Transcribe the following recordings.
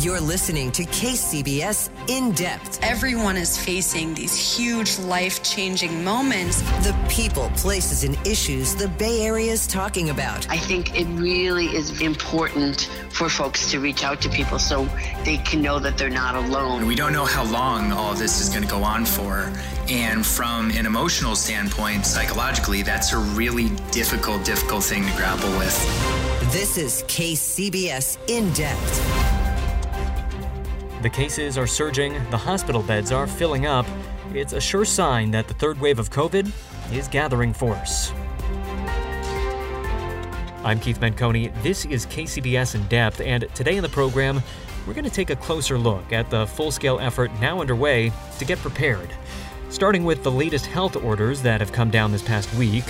You're listening to KCBS In Depth. Everyone is facing these huge life changing moments. The people, places, and issues the Bay Area is talking about. I think it really is important for folks to reach out to people so they can know that they're not alone. We don't know how long all this is going to go on for. And from an emotional standpoint, psychologically, that's a really difficult, difficult thing to grapple with. This is KCBS In Depth. The cases are surging, the hospital beds are filling up. It's a sure sign that the third wave of COVID is gathering force. I'm Keith Menconi. This is KCBS in Depth, and today in the program, we're going to take a closer look at the full scale effort now underway to get prepared. Starting with the latest health orders that have come down this past week.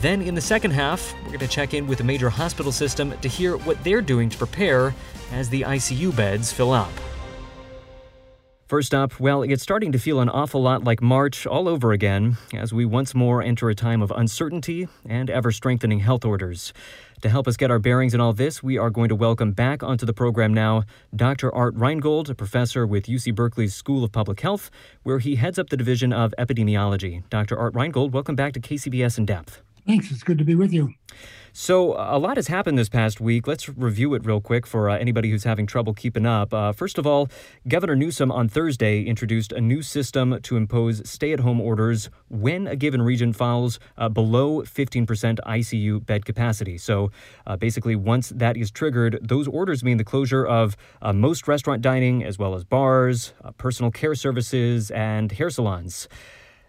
Then, in the second half, we're going to check in with the major hospital system to hear what they're doing to prepare as the ICU beds fill up. First up, well, it's starting to feel an awful lot like March all over again as we once more enter a time of uncertainty and ever strengthening health orders. To help us get our bearings in all this, we are going to welcome back onto the program now Dr. Art Reingold, a professor with UC Berkeley's School of Public Health, where he heads up the Division of Epidemiology. Dr. Art Reingold, welcome back to KCBS in Depth. Thanks. It's good to be with you. So, a lot has happened this past week. Let's review it real quick for uh, anybody who's having trouble keeping up. Uh, first of all, Governor Newsom on Thursday introduced a new system to impose stay at home orders when a given region falls uh, below 15% ICU bed capacity. So, uh, basically, once that is triggered, those orders mean the closure of uh, most restaurant dining, as well as bars, uh, personal care services, and hair salons.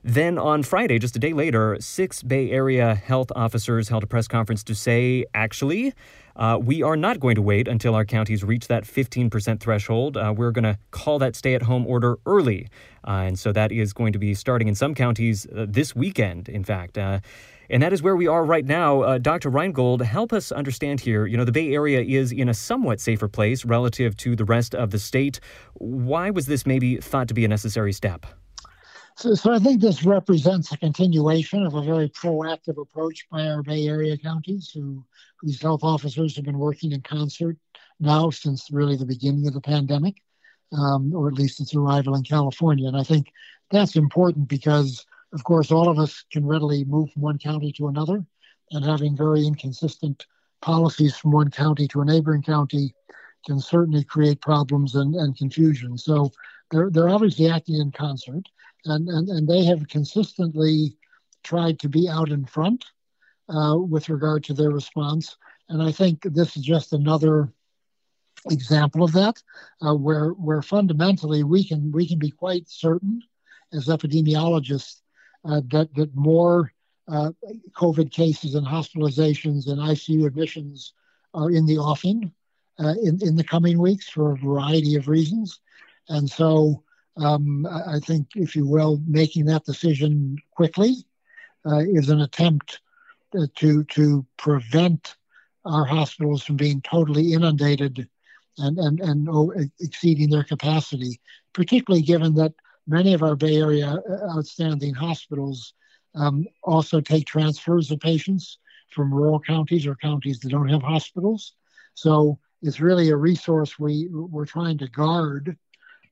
Then on Friday, just a day later, six Bay Area health officers held a press conference to say, actually, uh, we are not going to wait until our counties reach that 15% threshold. Uh, we're going to call that stay at home order early. Uh, and so that is going to be starting in some counties uh, this weekend, in fact. Uh, and that is where we are right now. Uh, Dr. Reingold, help us understand here. You know, the Bay Area is in a somewhat safer place relative to the rest of the state. Why was this maybe thought to be a necessary step? So, so I think this represents a continuation of a very proactive approach by our Bay Area counties, who whose health officers have been working in concert now since really the beginning of the pandemic, um, or at least its arrival in California. And I think that's important because, of course, all of us can readily move from one county to another, and having very inconsistent policies from one county to a neighboring county can certainly create problems and, and confusion. So they're, they're obviously acting in concert and, and, and they have consistently tried to be out in front uh, with regard to their response. And I think this is just another example of that, uh, where where fundamentally we can we can be quite certain as epidemiologists uh, that that more uh, COVID cases and hospitalizations and ICU admissions are in the offing uh, in in the coming weeks for a variety of reasons, and so um, I think, if you will, making that decision quickly uh, is an attempt uh, to to prevent our hospitals from being totally inundated and and and oh, exceeding their capacity. Particularly given that many of our Bay Area uh, outstanding hospitals um, also take transfers of patients from rural counties or counties that don't have hospitals. So it's really a resource we we're trying to guard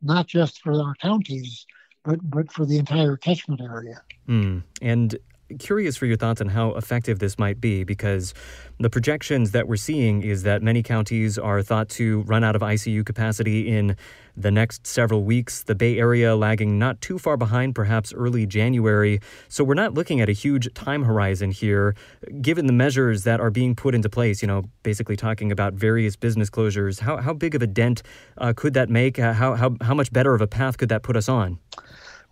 not just for our counties, but but for the entire catchment area. Mm. And curious for your thoughts on how effective this might be because the projections that we're seeing is that many counties are thought to run out of ICU capacity in the next several weeks, the Bay Area lagging not too far behind, perhaps early January. So we're not looking at a huge time horizon here, given the measures that are being put into place, you know, basically talking about various business closures. How, how big of a dent uh, could that make? Uh, how, how, how much better of a path could that put us on?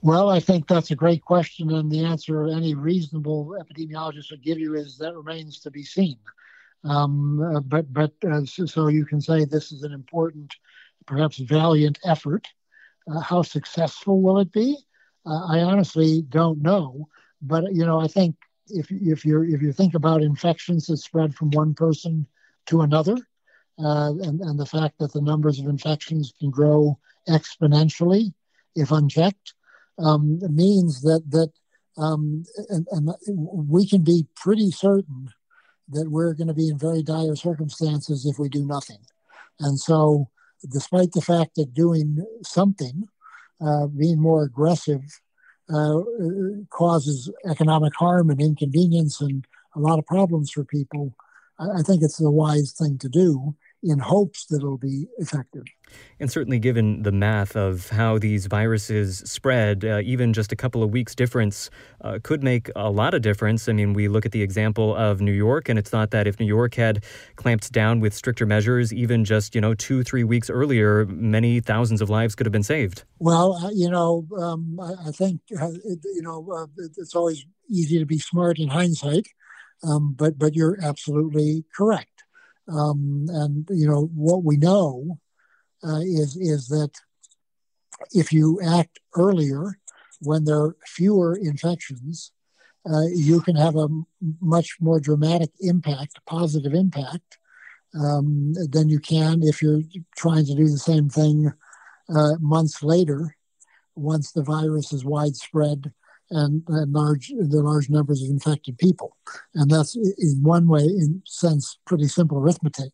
Well, I think that's a great question, and the answer any reasonable epidemiologist would give you is that remains to be seen. Um, uh, but but uh, so, so, you can say this is an important, perhaps valiant effort. Uh, how successful will it be? Uh, I honestly don't know. But you know, I think if if you if you think about infections that spread from one person to another, uh, and and the fact that the numbers of infections can grow exponentially if unchecked um, means that that um, and, and we can be pretty certain that we're going to be in very dire circumstances if we do nothing. And so despite the fact that doing something, uh, being more aggressive, uh, causes economic harm and inconvenience and a lot of problems for people, I, I think it's the wise thing to do in hopes that it'll be effective. And certainly, given the math of how these viruses spread, uh, even just a couple of weeks' difference uh, could make a lot of difference. I mean, we look at the example of New York, and it's thought that if New York had clamped down with stricter measures, even just, you know, two, three weeks earlier, many thousands of lives could have been saved. Well, uh, you know, um, I, I, think, uh, it, you know, uh, it's always easy to be smart in hindsight, um, but, but you're absolutely correct. Um, and you know what we know uh, is is that if you act earlier, when there are fewer infections, uh, you can have a much more dramatic impact, positive impact, um, than you can if you're trying to do the same thing uh, months later, once the virus is widespread and, and large the large numbers of infected people, and that's in one way, in sense, pretty simple arithmetic.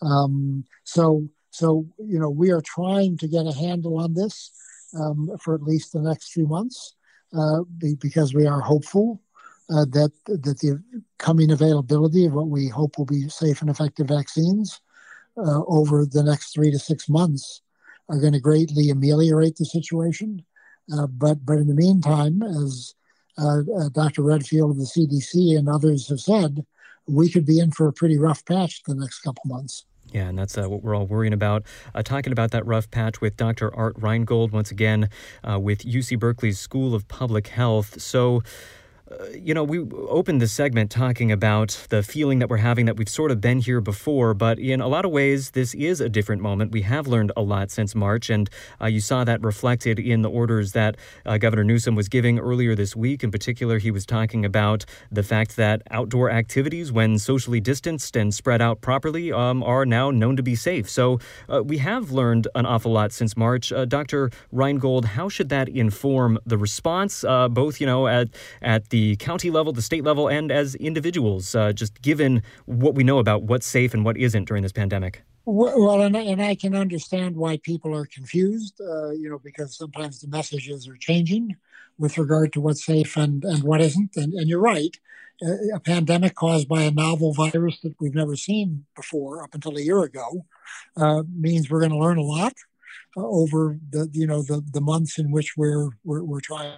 Um, so so you know we are trying to get a handle on this um, for at least the next few months uh, because we are hopeful uh, that that the coming availability of what we hope will be safe and effective vaccines uh, over the next three to six months are going to greatly ameliorate the situation. Uh, but but in the meantime, as uh, uh, Dr. Redfield of the CDC and others have said, we could be in for a pretty rough patch the next couple months. Yeah, and that's uh, what we're all worrying about. Uh, talking about that rough patch with Dr. Art Reingold once again uh, with UC Berkeley's School of Public Health. So, you know, we opened this segment talking about the feeling that we're having that we've sort of been here before, but in a lot of ways, this is a different moment. We have learned a lot since March, and uh, you saw that reflected in the orders that uh, Governor Newsom was giving earlier this week. In particular, he was talking about the fact that outdoor activities, when socially distanced and spread out properly, um, are now known to be safe. So uh, we have learned an awful lot since March. Uh, Dr. Reingold, how should that inform the response, uh, both, you know, at, at the the county level, the state level, and as individuals, uh, just given what we know about what's safe and what isn't during this pandemic? Well, and, and I can understand why people are confused, uh, you know, because sometimes the messages are changing with regard to what's safe and, and what isn't. And, and you're right. A pandemic caused by a novel virus that we've never seen before up until a year ago uh, means we're going to learn a lot uh, over the you know the the months in which we're we're, we're trying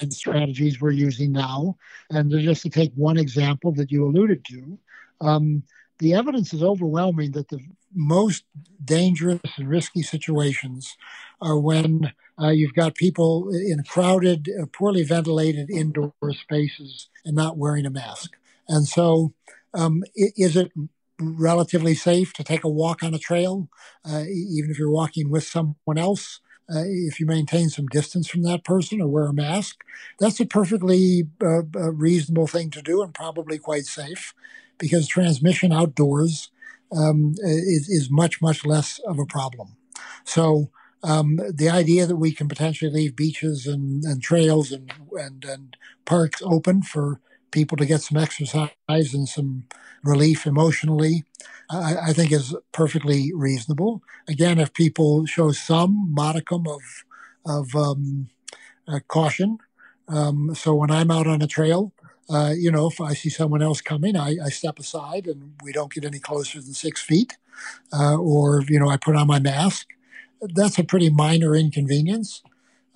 and strategies we're using now. And just to take one example that you alluded to, um, the evidence is overwhelming that the most dangerous and risky situations are when uh, you've got people in crowded, uh, poorly ventilated indoor spaces and not wearing a mask. And so, um, is it relatively safe to take a walk on a trail, uh, even if you're walking with someone else? Uh, if you maintain some distance from that person or wear a mask, that's a perfectly uh, reasonable thing to do and probably quite safe because transmission outdoors um, is, is much, much less of a problem. So, um, the idea that we can potentially leave beaches and, and trails and, and, and parks open for people to get some exercise and some relief emotionally, I, I, think is perfectly reasonable. Again, if people show some modicum of of um, uh, caution, um, so when I'm out on a trail, uh, you know, if I see someone else coming, I, I, step aside and we don't get any closer than six feet, uh, or you know, I put on my mask. That's a pretty minor inconvenience.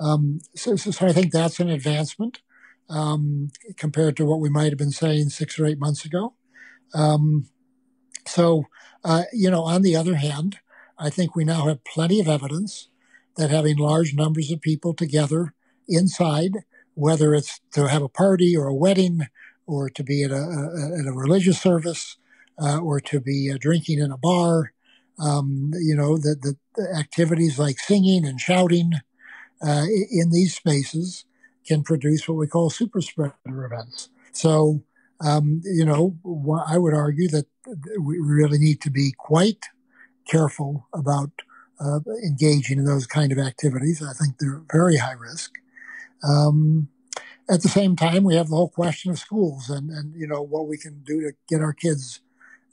Um, so, so, so I think that's an advancement um, compared to what we might have been saying six or eight months ago. Um, so, uh, you know, on the other hand, I think we now have plenty of evidence that having large numbers of people together inside, whether it's to have a party or a wedding or to be at a, a at a religious service uh, or to be uh, drinking in a bar, um, you know, the, the, activities like singing and shouting uh, in these spaces can produce what we call super spreader events. So, um, you know, I would argue that we really need to be quite careful about uh, engaging in those kind of activities. I think they're very high risk. Um, at the same time, we have the whole question of schools and, and you know what we can do to get our kids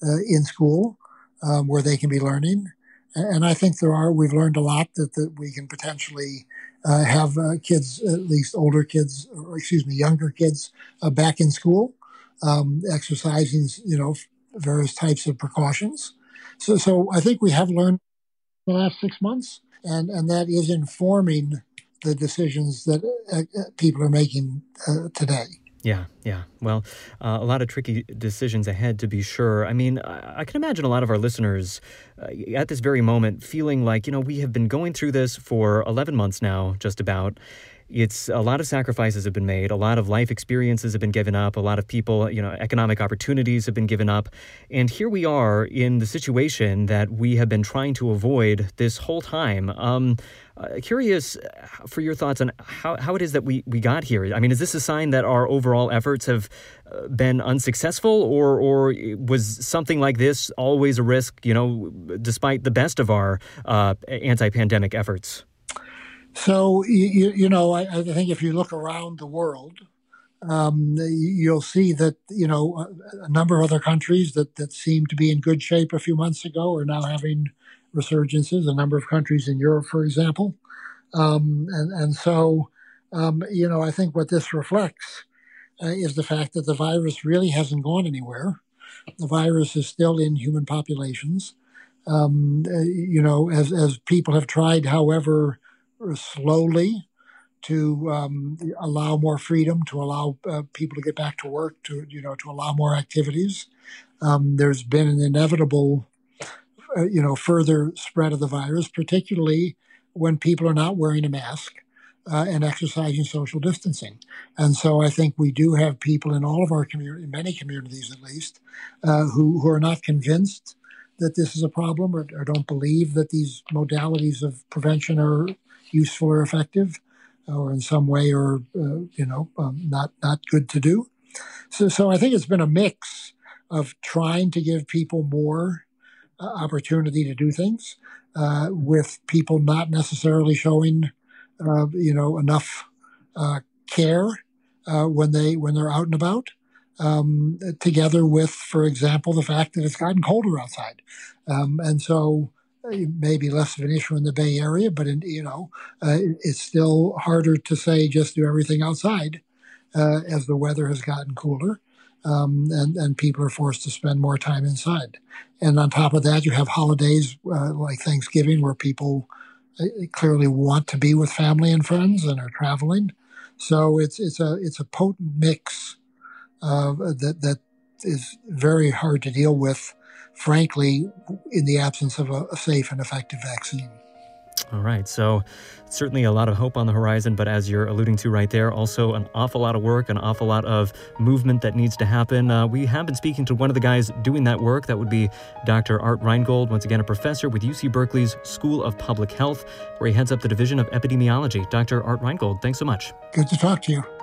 uh, in school um, where they can be learning. And I think there are, we've learned a lot that, that we can potentially uh, have uh, kids, at least older kids, or excuse me, younger kids, uh, back in school, um, exercising, you know, various types of precautions. So, so I think we have learned the last six months, and, and that is informing the decisions that uh, uh, people are making uh, today. Yeah, yeah. Well, uh, a lot of tricky decisions ahead, to be sure. I mean, I, I can imagine a lot of our listeners uh, at this very moment feeling like, you know, we have been going through this for 11 months now, just about. It's a lot of sacrifices have been made, a lot of life experiences have been given up, a lot of people, you know, economic opportunities have been given up. And here we are in the situation that we have been trying to avoid this whole time. Um, uh, curious for your thoughts on how, how it is that we, we got here. I mean, is this a sign that our overall efforts have uh, been unsuccessful, or, or was something like this always a risk, you know, despite the best of our uh, anti pandemic efforts? So, you, you know, I, I, think if you look around the world, um, you'll see that, you know, a, number of other countries that, that seemed to be in good shape a few months ago are now having resurgences, a number of countries in Europe, for example. Um, and, and so, um, you know, I think what this reflects uh, is the fact that the virus really hasn't gone anywhere. The virus is still in human populations. Um, uh, you know, as, as people have tried, however, slowly to um, allow more freedom, to allow uh, people to get back to work, to you know, to allow more activities. Um, there's been an inevitable, uh, you know, further spread of the virus, particularly when people are not wearing a mask uh, and exercising social distancing. And so I think we do have people in all of our community, in many communities at least, uh, who who are not convinced that this is a problem or, or don't believe that these modalities of prevention are useful or effective, or in some way, or uh, you know, um, not not good to do. So, so I think it's been a mix of trying to give people more uh, opportunity to do things, uh, with people not necessarily showing, uh, you know, enough uh, care uh, when they when they're out and about. Um, together with, for example, the fact that it's gotten colder outside, um, and so maybe less of an issue in the Bay Area, but in, you know, uh, it's still harder to say just do everything outside uh, as the weather has gotten cooler. Um, and, and people are forced to spend more time inside. And on top of that, you have holidays uh, like Thanksgiving where people uh, clearly want to be with family and friends and are traveling. So it's it's a it's a potent mix that that is very hard to deal with frankly, in the absence of a, a safe and effective vaccine. All right. So, certainly a lot of hope on the horizon, but as you're alluding to right there, also an awful lot of work, an awful lot of movement that needs to happen. Uh, we have been speaking to one of the guys doing that work. That would be Dr. Art Reingold, once again, a professor with UC Berkeley's School of Public Health, where he heads up the Division of Epidemiology. Dr. Art Reingold, thanks so much. Good to talk to you.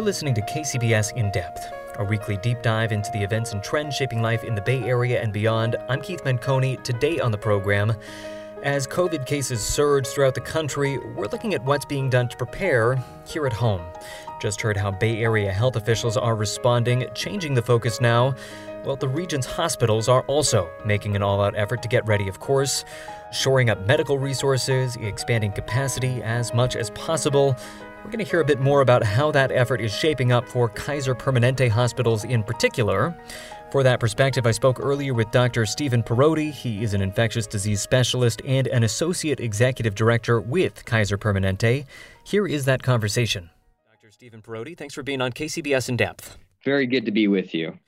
You're listening to KCBS In Depth, our weekly deep dive into the events and trends shaping life in the Bay Area and beyond. I'm Keith Menconi. Today on the program, as COVID cases surge throughout the country, we're looking at what's being done to prepare here at home. Just heard how Bay Area health officials are responding, changing the focus now. Well, the region's hospitals are also making an all out effort to get ready, of course, shoring up medical resources, expanding capacity as much as possible, we're going to hear a bit more about how that effort is shaping up for Kaiser Permanente hospitals in particular. For that perspective, I spoke earlier with Dr. Stephen Parodi. He is an infectious disease specialist and an associate executive director with Kaiser Permanente. Here is that conversation. Dr. Stephen Parodi, thanks for being on KCBS in depth. Very good to be with you.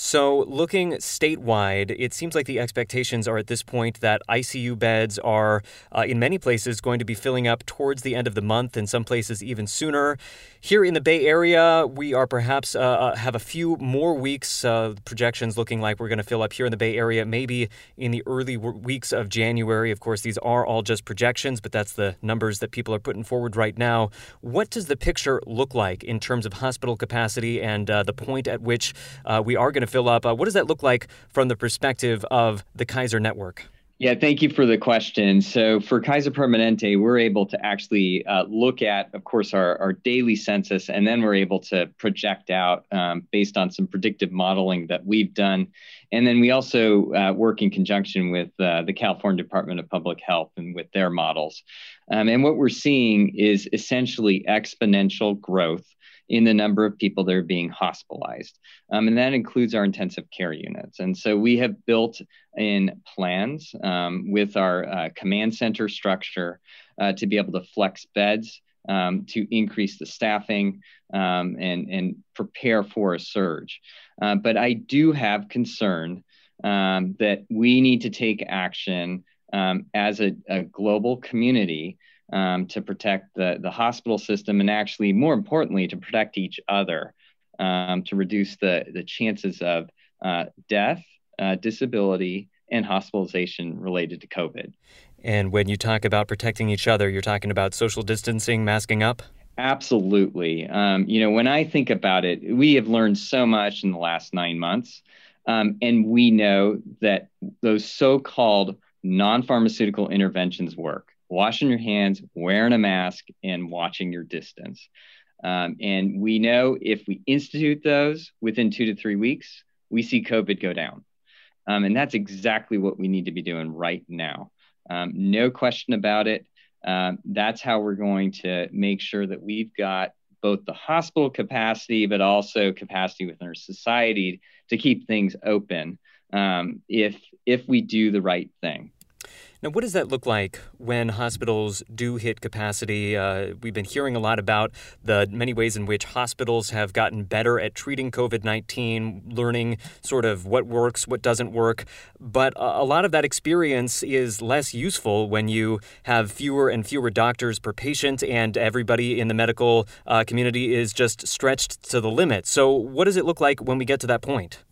So, looking statewide, it seems like the expectations are at this point that ICU beds are, uh, in many places, going to be filling up towards the end of the month, in some places even sooner. Here in the Bay Area, we are perhaps uh, uh have a few more weeks. Uh, projections looking like we're going to fill up here in the Bay Area, maybe in the early w- weeks of January. Of course, these are all just projections, but that's the numbers that people are putting forward right now. What does the picture look like in terms of hospital capacity and uh, the point at which uh, we are going to fill up. Uh, what does that look like from the perspective of the Kaiser network? Yeah, thank you for the question. So for Kaiser Permanente, we're able to actually uh, look at, of course, our, our daily census, and then we're able to project out um, based on some predictive modeling that we've done. And then we also uh, work in conjunction with uh, the California Department of Public Health and with their models. Um, and what we're seeing is essentially exponential growth in the number of people that are being hospitalized. Um, and that includes our intensive care units. And so we have built in plans um, with our uh, command center structure uh, to be able to flex beds. Um, to increase the staffing um, and, and prepare for a surge. Uh, but I do have concern um, that we need to take action um, as a, a global community um, to protect the, the hospital system and actually, more importantly, to protect each other um, to reduce the, the chances of uh, death, uh, disability, and hospitalization related to COVID. And when you talk about protecting each other, you're talking about social distancing, masking up? Absolutely. Um, you know, when I think about it, we have learned so much in the last nine months. Um, and we know that those so called non pharmaceutical interventions work washing your hands, wearing a mask, and watching your distance. Um, and we know if we institute those within two to three weeks, we see COVID go down. Um, and that's exactly what we need to be doing right now. Um, no question about it. Um, that's how we're going to make sure that we've got both the hospital capacity, but also capacity within our society to keep things open um, if if we do the right thing. Now, what does that look like when hospitals do hit capacity? Uh, we've been hearing a lot about the many ways in which hospitals have gotten better at treating COVID 19, learning sort of what works, what doesn't work. But a lot of that experience is less useful when you have fewer and fewer doctors per patient and everybody in the medical uh, community is just stretched to the limit. So, what does it look like when we get to that point?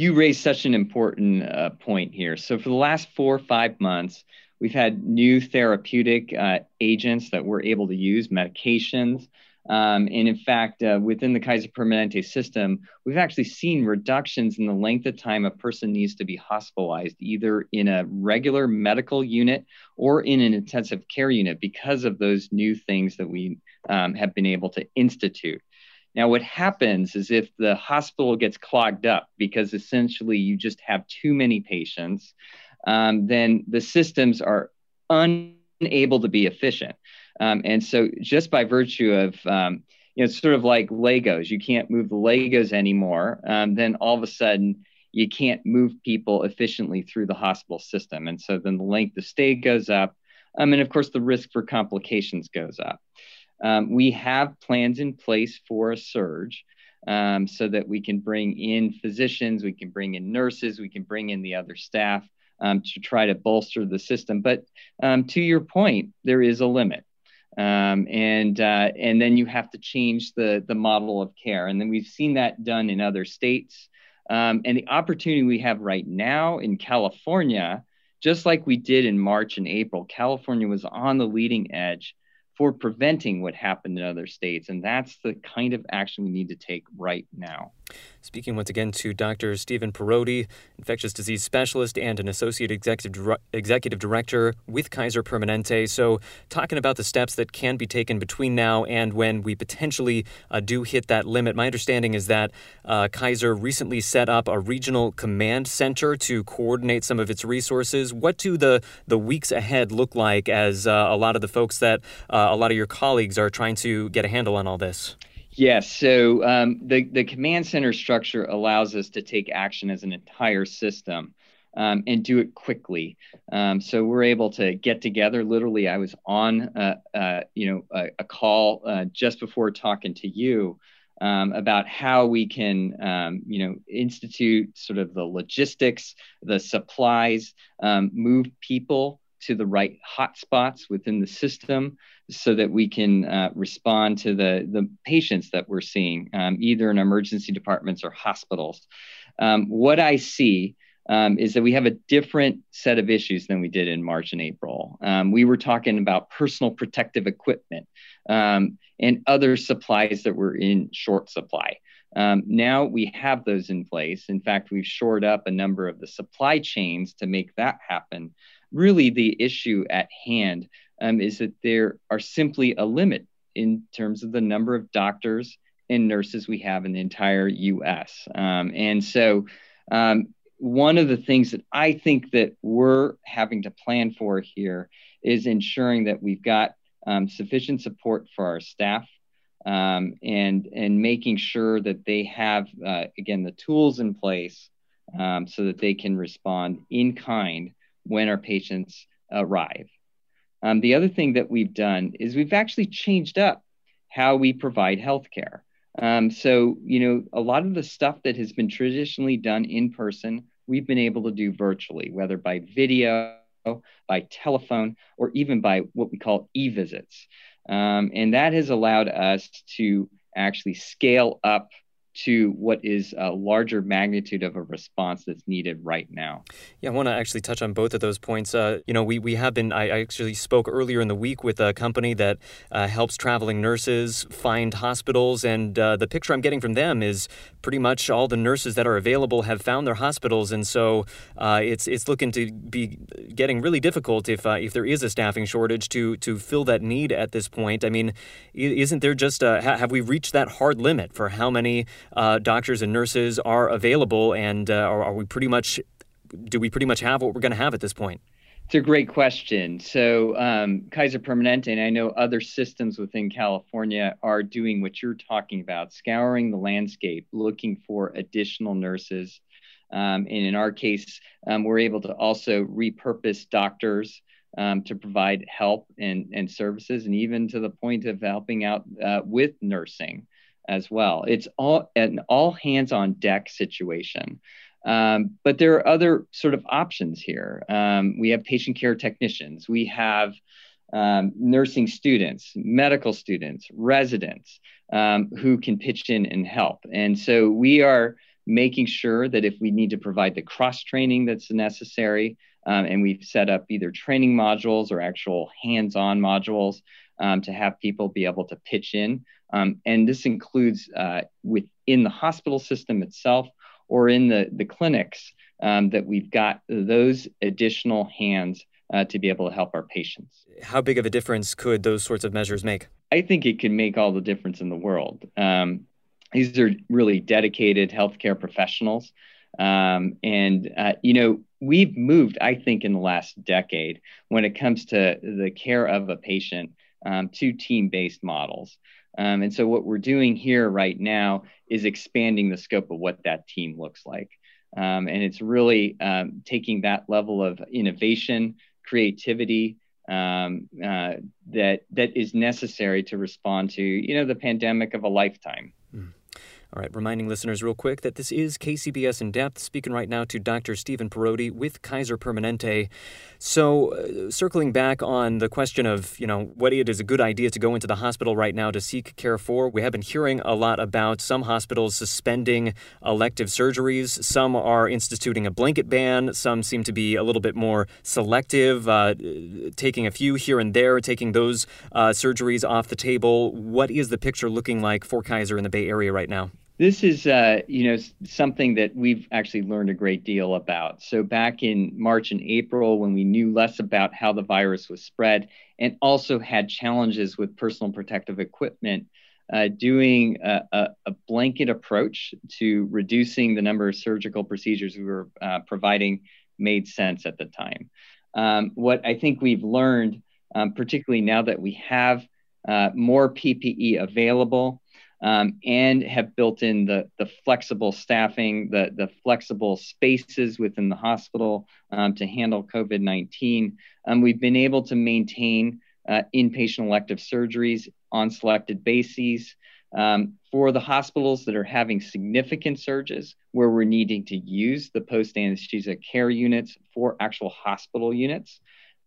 You raised such an important uh, point here. So, for the last four or five months, we've had new therapeutic uh, agents that we're able to use, medications. Um, and in fact, uh, within the Kaiser Permanente system, we've actually seen reductions in the length of time a person needs to be hospitalized, either in a regular medical unit or in an intensive care unit, because of those new things that we um, have been able to institute. Now, what happens is if the hospital gets clogged up because essentially you just have too many patients, um, then the systems are unable to be efficient. Um, and so, just by virtue of um, you know, sort of like Legos. You can't move the Legos anymore. Um, then all of a sudden, you can't move people efficiently through the hospital system. And so then the length of stay goes up. Um, and of course, the risk for complications goes up. Um, we have plans in place for a surge um, so that we can bring in physicians, we can bring in nurses, we can bring in the other staff um, to try to bolster the system. But um, to your point, there is a limit. Um, and uh, and then you have to change the the model of care, and then we've seen that done in other states. Um, and the opportunity we have right now in California, just like we did in March and April, California was on the leading edge for preventing what happened in other states. And that's the kind of action we need to take right now. Speaking once again to Dr. Stephen Parodi, infectious disease specialist and an associate executive, executive director with Kaiser Permanente. So, talking about the steps that can be taken between now and when we potentially uh, do hit that limit. My understanding is that uh, Kaiser recently set up a regional command center to coordinate some of its resources. What do the, the weeks ahead look like as uh, a lot of the folks that uh, a lot of your colleagues are trying to get a handle on all this? Yes. So um, the, the command center structure allows us to take action as an entire system um, and do it quickly. Um, so we're able to get together. Literally, I was on a, a you know a, a call uh, just before talking to you um, about how we can, um, you know, institute sort of the logistics, the supplies, um, move people to the right hotspots within the system so that we can uh, respond to the, the patients that we're seeing, um, either in emergency departments or hospitals. Um, what I see um, is that we have a different set of issues than we did in March and April. Um, we were talking about personal protective equipment um, and other supplies that were in short supply. Um, now we have those in place. In fact, we've shored up a number of the supply chains to make that happen. Really the issue at hand um, is that there are simply a limit in terms of the number of doctors and nurses we have in the entire U.S. Um, and so, um, one of the things that I think that we're having to plan for here is ensuring that we've got um, sufficient support for our staff um, and and making sure that they have uh, again the tools in place um, so that they can respond in kind when our patients arrive. Um, the other thing that we've done is we've actually changed up how we provide healthcare. Um, so, you know, a lot of the stuff that has been traditionally done in person, we've been able to do virtually, whether by video, by telephone, or even by what we call e visits. Um, and that has allowed us to actually scale up to what is a larger magnitude of a response that's needed right now. Yeah, I want to actually touch on both of those points. Uh, you know, we, we have been, I actually spoke earlier in the week with a company that uh, helps traveling nurses find hospitals, and uh, the picture I'm getting from them is pretty much all the nurses that are available have found their hospitals, and so uh, it's it's looking to be getting really difficult if uh, if there is a staffing shortage to to fill that need at this point. I mean, isn't there just a, have we reached that hard limit for how many uh, doctors and nurses are available, and uh, are, are we pretty much do we pretty much have what we're going to have at this point? It's a great question. So, um, Kaiser Permanente, and I know other systems within California are doing what you're talking about, scouring the landscape, looking for additional nurses. Um, and in our case, um, we're able to also repurpose doctors um, to provide help and, and services, and even to the point of helping out uh, with nursing as well. It's all an all hands on deck situation. Um, but there are other sort of options here. Um, we have patient care technicians, we have um, nursing students, medical students, residents um, who can pitch in and help. And so we are making sure that if we need to provide the cross training that's necessary, um, and we've set up either training modules or actual hands on modules um, to have people be able to pitch in. and this includes uh, within the hospital system itself or in the, the clinics um, that we've got those additional hands uh, to be able to help our patients. How big of a difference could those sorts of measures make? I think it can make all the difference in the world. Um, these are really dedicated healthcare professionals. Um, and, uh, you know, we've moved, I think, in the last decade when it comes to the care of a patient um, to team based models. Um, and so what we're doing here right now is expanding the scope of what that team looks like. Um, and it's really um, taking that level of innovation, creativity um, uh, that that is necessary to respond to, you know, the pandemic of a lifetime. All right, reminding listeners real quick that this is KCBS in depth, speaking right now to Dr. Stephen Parodi with Kaiser Permanente. So, uh, circling back on the question of, you know, what it is a good idea to go into the hospital right now to seek care for, we have been hearing a lot about some hospitals suspending elective surgeries. Some are instituting a blanket ban. Some seem to be a little bit more selective, uh, taking a few here and there, taking those uh, surgeries off the table. What is the picture looking like for Kaiser in the Bay Area right now? This is, uh, you know, something that we've actually learned a great deal about. So back in March and April, when we knew less about how the virus was spread, and also had challenges with personal protective equipment, uh, doing a, a, a, blanket approach to reducing the number of surgical procedures we were uh, providing made sense at the time. Um, what I think we've learned, um, particularly now that we have uh, more PPE available um, and have built in the, the flexible staffing, the, the flexible spaces within the hospital um, to handle COVID 19. Um, we've been able to maintain uh, inpatient elective surgeries on selected bases. Um, for the hospitals that are having significant surges where we're needing to use the post anesthesia care units for actual hospital units,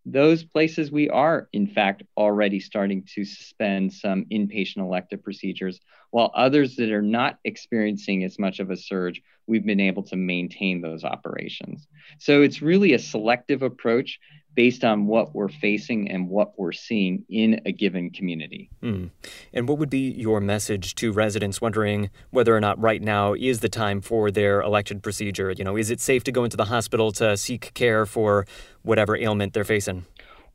those places we are, in fact, already starting to suspend some inpatient elective procedures, while others that are not experiencing as much of a surge, we've been able to maintain those operations. So it's really a selective approach based on what we're facing and what we're seeing in a given community. Mm. And what would be your message to residents wondering whether or not right now is the time for their election procedure? You know, is it safe to go into the hospital to seek care for whatever ailment they're facing?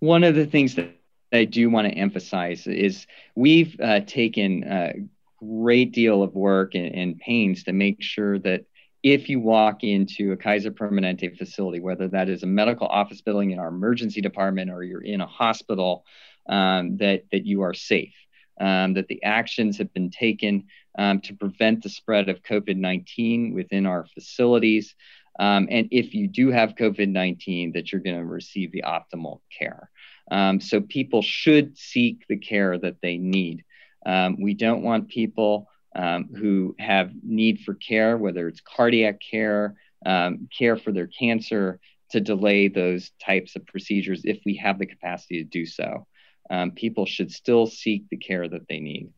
One of the things that I do want to emphasize is we've uh, taken a great deal of work and, and pains to make sure that if you walk into a Kaiser Permanente facility, whether that is a medical office building in our emergency department or you're in a hospital, um, that, that you are safe, um, that the actions have been taken um, to prevent the spread of COVID 19 within our facilities. Um, and if you do have COVID 19, that you're going to receive the optimal care. Um, so people should seek the care that they need. Um, we don't want people um, who have need for care, whether it's cardiac care, um, care for their cancer, to delay those types of procedures if we have the capacity to do so. Um, people should still seek the care that they need.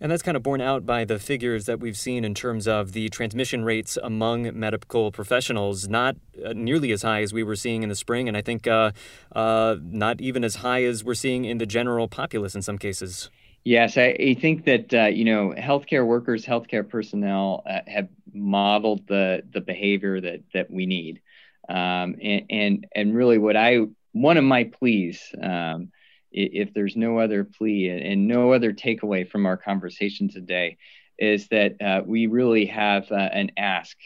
And that's kind of borne out by the figures that we've seen in terms of the transmission rates among medical professionals, not uh, nearly as high as we were seeing in the spring, and I think uh, uh, not even as high as we're seeing in the general populace in some cases. Yes, I, I think that uh, you know healthcare workers, healthcare personnel uh, have modeled the the behavior that that we need, um, and, and and really what I one of my pleas, um, if there's no other plea and no other takeaway from our conversation today, is that uh, we really have uh, an ask.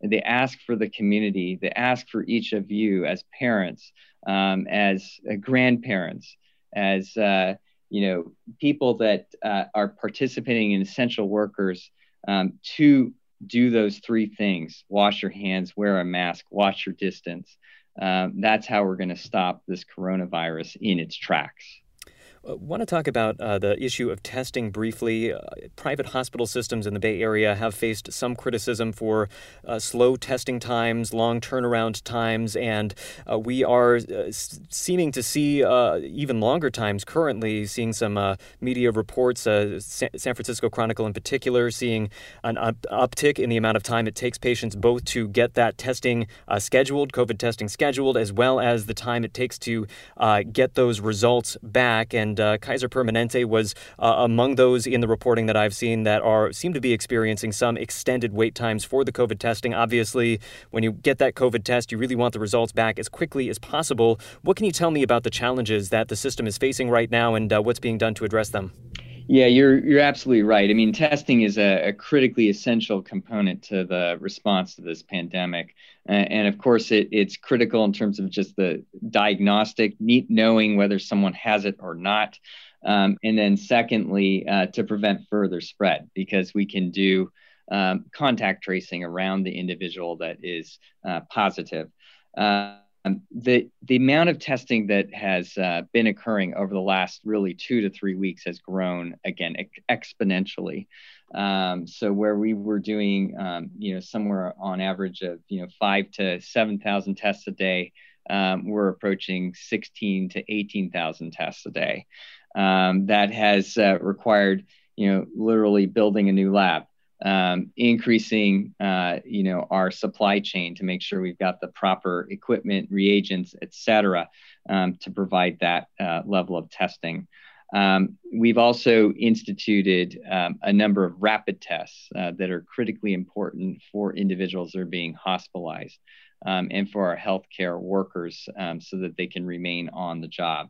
They ask for the community. They ask for each of you as parents, um, as uh, grandparents, as uh, you know, people that uh, are participating in essential workers um, to do those three things wash your hands, wear a mask, watch your distance. Um, that's how we're going to stop this coronavirus in its tracks. I uh, want to talk about uh, the issue of testing briefly. Uh, private hospital systems in the Bay Area have faced some criticism for uh, slow testing times, long turnaround times, and uh, we are uh, seeming to see even longer times currently, seeing some media reports, San Francisco Chronicle in particular, seeing an up- uptick in the amount of time it takes patients both to get that testing scheduled, COVID testing scheduled, as well as the time it takes to get those results back. And and uh, Kaiser Permanente was uh, among those in the reporting that I've seen that are seem to be experiencing some extended wait times for the COVID testing. Obviously, when you get that COVID test, you really want the results back as quickly as possible. What can you tell me about the challenges that the system is facing right now and uh, what's being done to address them? Yeah, you're you're absolutely right. I mean, testing is a, a critically essential component to the response to this pandemic, and of course, it, it's critical in terms of just the diagnostic, knowing whether someone has it or not, um, and then secondly, uh, to prevent further spread, because we can do um, contact tracing around the individual that is uh, positive. Uh, um, the the amount of testing that has uh, been occurring over the last really two to three weeks has grown again ex- exponentially. Um, so where we were doing, um, you know, somewhere on average of you know five to seven thousand tests a day, um, we're approaching sixteen to eighteen thousand tests a day. Um, that has uh, required, you know, literally building a new lab um, increasing uh, you know our supply chain to make sure we've got the proper equipment reagents et cetera um, to provide that uh, level of testing. Um, we've also instituted um, a number of rapid tests uh, that are critically important for individuals that are being hospitalized um, and for our healthcare workers um, so that they can remain on the job.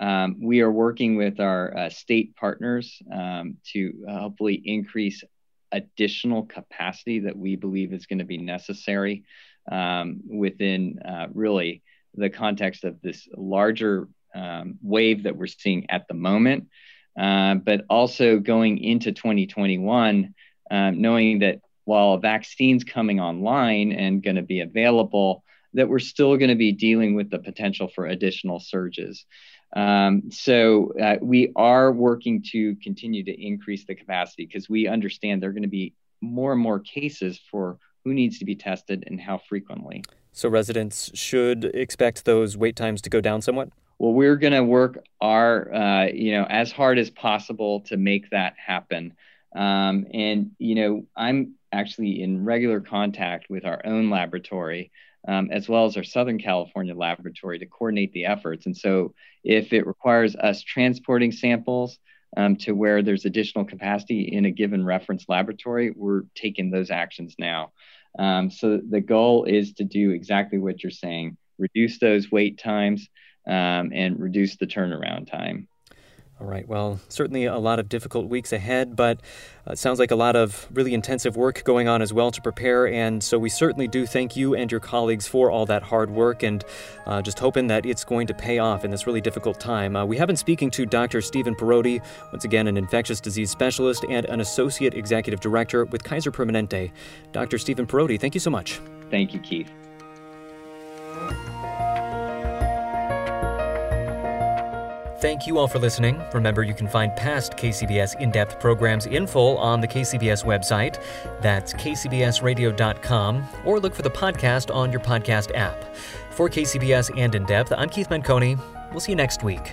Um, we are working with our uh, state partners um, to hopefully increase additional capacity that we believe is going to be necessary um, within uh, really the context of this larger um, wave that we're seeing at the moment, uh, but also going into 2021, um, knowing that while a vaccine's coming online and going to be available, that we're still going to be dealing with the potential for additional surges. Um, so uh, we are working to continue to increase the capacity because we understand there are going to be more and more cases for who needs to be tested and how frequently. So residents should expect those wait times to go down somewhat. Well, we're going to work our, uh, you know, as hard as possible to make that happen. Um, and you know, I'm actually in regular contact with our own laboratory um, as well as our Southern California laboratory to coordinate the efforts. And so, if it requires us transporting samples um, to where there's additional capacity in a given reference laboratory, we're taking those actions now. Um, so, the goal is to do exactly what you're saying reduce those wait times um, and reduce the turnaround time. All right. Well, certainly a lot of difficult weeks ahead, but uh, it sounds like a lot of really intensive work going on as well to prepare. And so we certainly do thank you and your colleagues for all that hard work and uh, just hoping that it's going to pay off in this really difficult time. Uh, we have been speaking to Dr. Stephen Parodi, once again, an infectious disease specialist and an associate executive director with Kaiser Permanente. Dr. Stephen Parodi, thank you so much. Thank you, Keith. Thank you all for listening. Remember, you can find past KCBS in depth programs in full on the KCBS website. That's kcbsradio.com, or look for the podcast on your podcast app. For KCBS and In Depth, I'm Keith Menconi. We'll see you next week.